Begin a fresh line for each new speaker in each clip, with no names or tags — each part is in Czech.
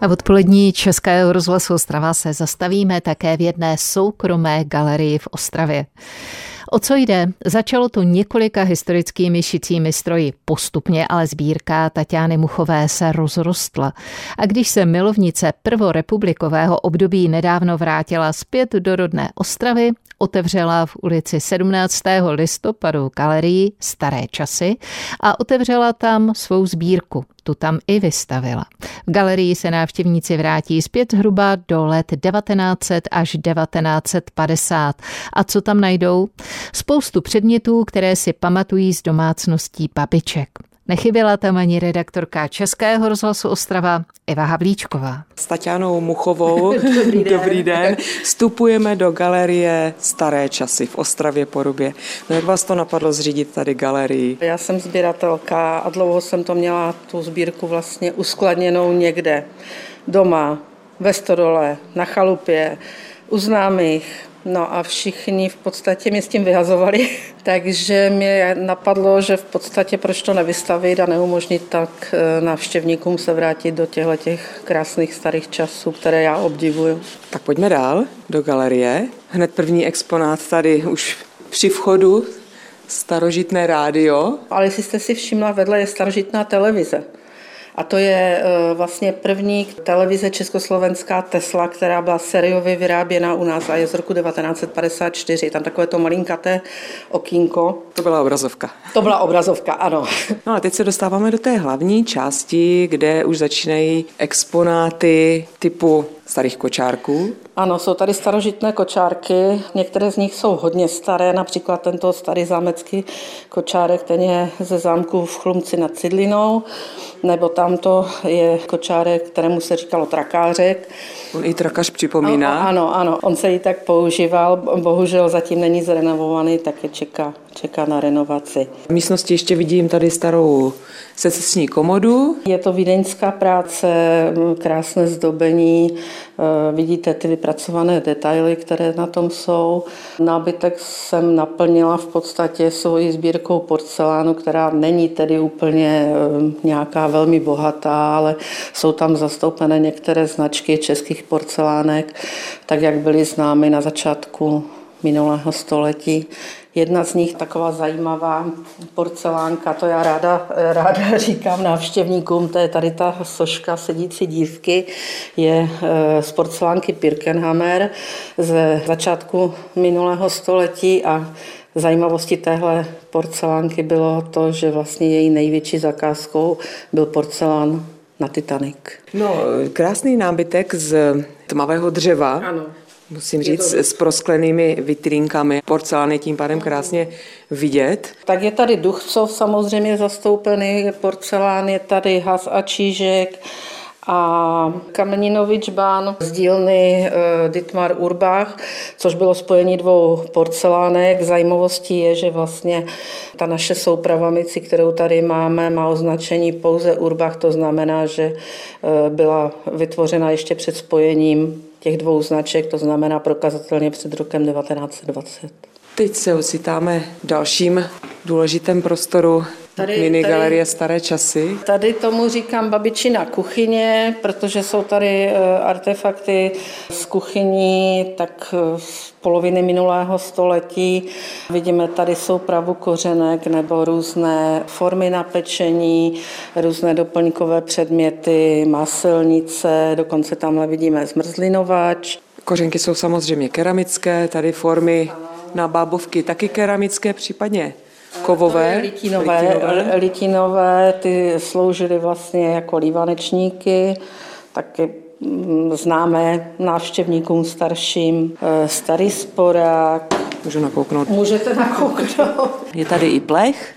A v odpolední Českého rozhlasu Ostrava se zastavíme také v jedné soukromé galerii v Ostravě. O co jde? Začalo to několika historickými šicími stroji. Postupně ale sbírka Tatiany Muchové se rozrostla. A když se milovnice prvorepublikového období nedávno vrátila zpět do rodné Ostravy, otevřela v ulici 17. listopadu galerii Staré časy a otevřela tam svou sbírku. Tu tam i vystavila. V galerii se návštěvníci vrátí zpět zhruba do let 1900 až 1950. A co tam najdou? Spoustu předmětů, které si pamatují z domácností babiček. Nechyběla tam ani redaktorka Českého rozhlasu Ostrava Eva Havlíčková.
S Tatianou Muchovou, dobrý, den. dobrý den, vstupujeme do galerie Staré časy v Ostravě Porubě. No jak vás to napadlo zřídit tady galerii?
Já jsem sběratelka a dlouho jsem to měla tu sbírku vlastně uskladněnou někde. Doma, ve stodole, na chalupě, u známých, No a všichni v podstatě mě s tím vyhazovali, takže mě napadlo, že v podstatě proč to nevystavit a neumožnit tak eh, návštěvníkům se vrátit do těchto těch krásných starých časů, které já obdivuju.
Tak pojďme dál do galerie. Hned první exponát tady už při vchodu starožitné rádio.
Ale jestli jste si všimla, vedle je starožitná televize. A to je e, vlastně první televize československá Tesla, která byla seriově vyráběna u nás a je z roku 1954. Tam takové to malinkaté okýnko.
To byla obrazovka.
To byla obrazovka, ano.
No a teď se dostáváme do té hlavní části, kde už začínají exponáty typu starých kočárků.
Ano, jsou tady starožitné kočárky, některé z nich jsou hodně staré, například tento starý zámecký kočárek, ten je ze zámku v Chlumci nad Cidlinou, nebo tamto je kočárek, kterému se říkalo trakářek.
On i trakař připomíná.
Ano, ano, on se i tak používal, bohužel zatím není zrenovovaný, tak je čeká, čeká na renovaci.
V místnosti ještě vidím tady starou secesní komodu.
Je to vídeňská práce, krásné zdobení, e, vidíte ty vypracované detaily, které na tom jsou. Nábytek jsem naplnila v podstatě svojí sbírkou porcelánu, která není tedy úplně e, nějaká velmi bohatá, ale jsou tam zastoupené některé značky českých porcelánek, tak jak byly známy na začátku minulého století. Jedna z nich, taková zajímavá porcelánka, to já ráda, ráda říkám návštěvníkům, to je tady ta soška sedící dívky, je eh, z porcelánky Pirkenhammer ze začátku minulého století a Zajímavostí téhle porcelánky bylo to, že vlastně její největší zakázkou byl porcelán na Titanic.
No, krásný nábytek z tmavého dřeva.
Ano.
Musím říct, s prosklenými vitrínkami. Porcelán je tím pádem krásně vidět.
Tak je tady Duchcov samozřejmě zastoupený, porcelán, je tady Has a Čížek, a Kameninovič bán z dílny eh, Dietmar Urbach, což bylo spojení dvou porcelánek. Zajímavostí je, že vlastně ta naše soupravamici, kterou tady máme, má označení pouze Urbach, to znamená, že eh, byla vytvořena ještě před spojením těch dvou značek, to znamená prokazatelně před rokem 1920.
Teď se ocitáme v dalším důležitém prostoru Tady, Mini tady, galerie Staré časy.
Tady tomu říkám babičina kuchyně, protože jsou tady eh, artefakty z kuchyní tak eh, z poloviny minulého století. Vidíme, tady jsou pravu kořenek nebo různé formy na pečení, různé doplňkové předměty, maselnice, dokonce tamhle vidíme zmrzlinovač.
Kořenky jsou samozřejmě keramické, tady formy na bábovky taky keramické, případně kovové?
Litinové, litinové. litinové, ty sloužily vlastně jako lívanečníky, taky mm, známé návštěvníkům starším, e, starý sporák.
Můžu nakouknout?
Můžete nakouknout.
Je tady i plech?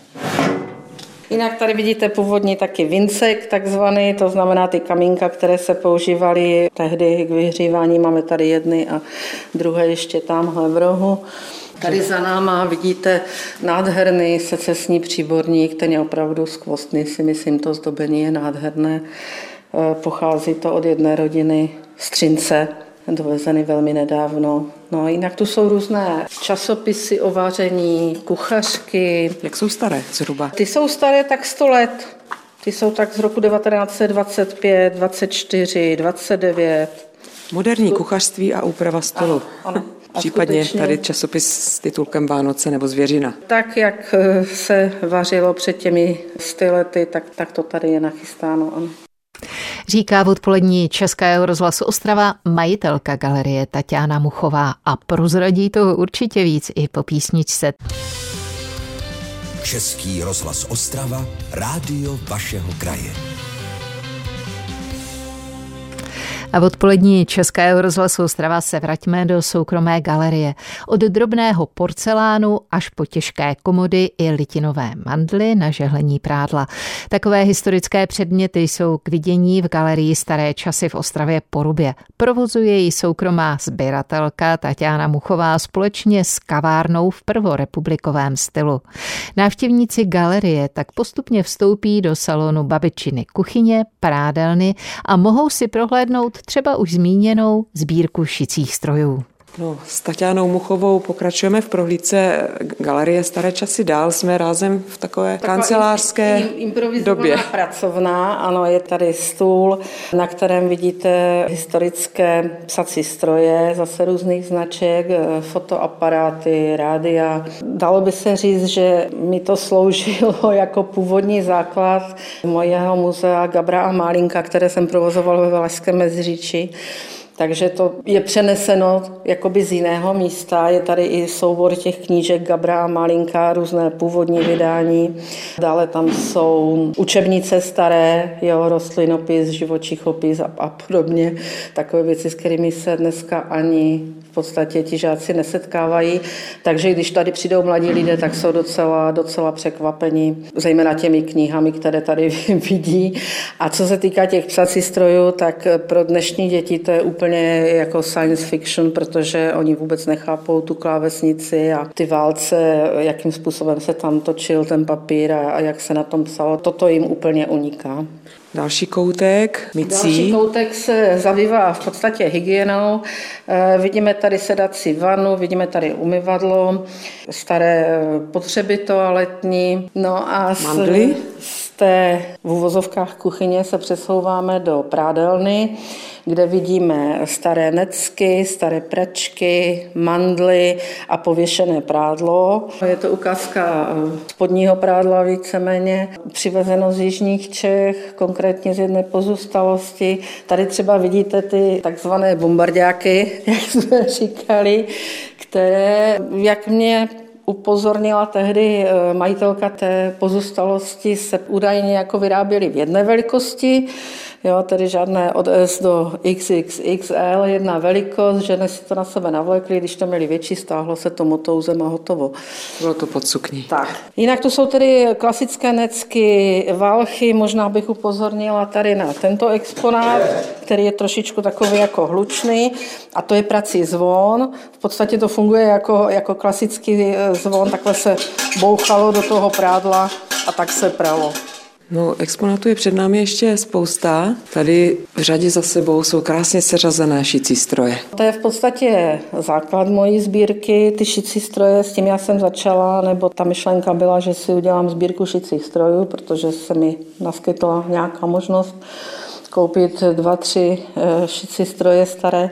Jinak tady vidíte původní taky vincek takzvaný, to znamená ty kamínka, které se používaly tehdy k vyhřívání. Máme tady jedny a druhé ještě tamhle v rohu. Tady za náma vidíte nádherný secesní příborník, ten je opravdu skvostný, si myslím, to zdobení je nádherné. E, pochází to od jedné rodiny Střince, dovezený velmi nedávno. No a jinak tu jsou různé časopisy o vaření, kuchařky.
Jak jsou staré zhruba?
Ty jsou staré tak 100 let. Ty jsou tak z roku 1925, 24, 29.
Moderní kuchařství a úprava stolu. Ano, ano. Případně skutečně, tady časopis s titulkem Vánoce nebo Zvěřina.
Tak, jak eh, se vařilo před těmi sty lety, tak, tak to tady je nachystáno. Ano.
Říká v odpolední Českého rozhlasu Ostrava majitelka galerie Tatiana Muchová a prozradí toho určitě víc i po písničce.
Český rozhlas Ostrava, rádio vašeho kraje.
A v odpolední Českého rozhlasu Ostrava se vraťme do soukromé galerie. Od drobného porcelánu až po těžké komody i litinové mandly na žehlení prádla. Takové historické předměty jsou k vidění v galerii Staré časy v Ostravě Porubě. Provozuje ji soukromá sběratelka Tatiana Muchová společně s kavárnou v prvorepublikovém stylu. Návštěvníci galerie tak postupně vstoupí do salonu babičiny kuchyně, prádelny a mohou si prohlédnout třeba už zmíněnou sbírku šicích strojů.
No, s Tatianou Muchovou pokračujeme v prohlídce Galerie Staré časy dál. Jsme rázem v takové Taková kancelářské době.
pracovná, ano, je tady stůl, na kterém vidíte historické psací stroje, zase různých značek, fotoaparáty, rádia. Dalo by se říct, že mi to sloužilo jako původní základ mojeho muzea Gabra a Málinka, které jsem provozoval ve Valašském Meziříči. Takže to je přeneseno jakoby z jiného místa. Je tady i soubor těch knížek Gabra Malinka, různé původní vydání. Dále tam jsou učebnice staré, jeho rostlinopis, živočichopis a, a podobně. Takové věci, s kterými se dneska ani podstatě ti žáci nesetkávají. Takže když tady přijdou mladí lidé, tak jsou docela, docela překvapení, zejména těmi knihami, které tady vidí. A co se týká těch psacích strojů, tak pro dnešní děti to je úplně jako science fiction, protože oni vůbec nechápou tu klávesnici a ty válce, jakým způsobem se tam točil ten papír a, a jak se na tom psalo. Toto jim úplně uniká.
Další koutek, mycí.
Další koutek se zabývá v podstatě hygienou. Eh, vidíme tady sedací vanu, vidíme tady umyvadlo, staré eh, potřeby toaletní. No a
Mandly?
z té v uvozovkách kuchyně se přesouváme do prádelny, kde vidíme staré necky, staré pračky, mandly a pověšené prádlo. Je to ukázka spodního prádla víceméně, přivezeno z jižních Čech, konkrétně z jedné pozůstalosti. Tady třeba vidíte ty takzvané bombardáky, jak jsme říkali, které, jak mě upozornila tehdy eh, majitelka té pozůstalosti, se údajně jako vyráběly v jedné velikosti, jo, tedy žádné od S do XXXL, jedna velikost, ženy si to na sebe navlekli, když to měli větší, stáhlo se to motouzem a hotovo.
Bylo to pod sukní.
Tak. Jinak to jsou tedy klasické necky, válchy, možná bych upozornila tady na tento exponát, který je trošičku takový jako hlučný a to je prací zvon. V podstatě to funguje jako, jako klasický eh, zvon, takhle se bouchalo do toho prádla a tak se pralo.
No, exponátů je před námi ještě spousta. Tady v řadě za sebou jsou krásně seřazené šicí stroje.
To je v podstatě základ mojí sbírky, ty šicí stroje, s tím já jsem začala, nebo ta myšlenka byla, že si udělám sbírku šicích strojů, protože se mi naskytla nějaká možnost koupit dva, tři eh, šicí stroje staré.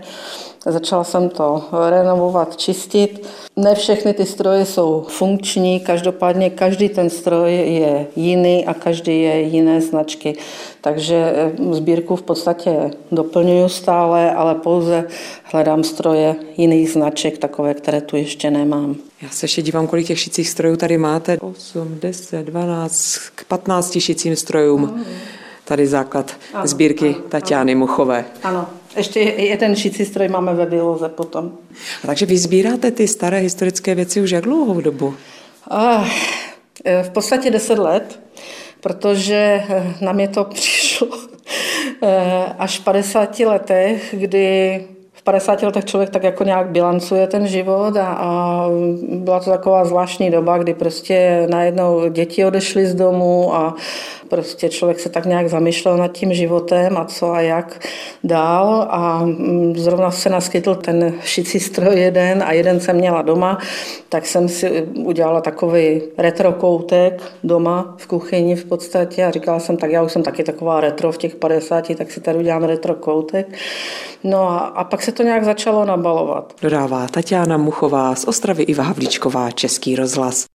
Začala jsem to renovovat, čistit. Ne všechny ty stroje jsou funkční, každopádně každý ten stroj je jiný a každý je jiné značky. Takže eh, sbírku v podstatě doplňuju stále, ale pouze hledám stroje jiných značek, takové, které tu ještě nemám.
Já se ještě dívám, kolik těch šicích strojů tady máte. 8, 10, 12, k 15 šicím strojům. Tady základ ano, sbírky ano, Tatiany ano. Muchové.
Ano, ještě jeden šicí stroj máme ve výloze potom.
A takže vy sbíráte ty staré historické věci už jak dlouhou dobu?
Ah, v podstatě deset let, protože eh, na mě to přišlo eh, až v 50 letech, kdy 50 letech člověk tak jako nějak bilancuje ten život a, a byla to taková zvláštní doba, kdy prostě najednou děti odešly z domu a prostě člověk se tak nějak zamýšlel nad tím životem a co a jak dál a mm, zrovna se naskytl ten šicí stroj jeden a jeden jsem měla doma, tak jsem si udělala takový retro koutek doma v kuchyni v podstatě a říkala jsem, tak já už jsem taky taková retro v těch 50, tak si tady udělám retro koutek. No a, a pak se to nějak začalo nabalovat.
Dodává Tatiana Muchová z Ostravy Iva Havlíčková, Český rozhlas.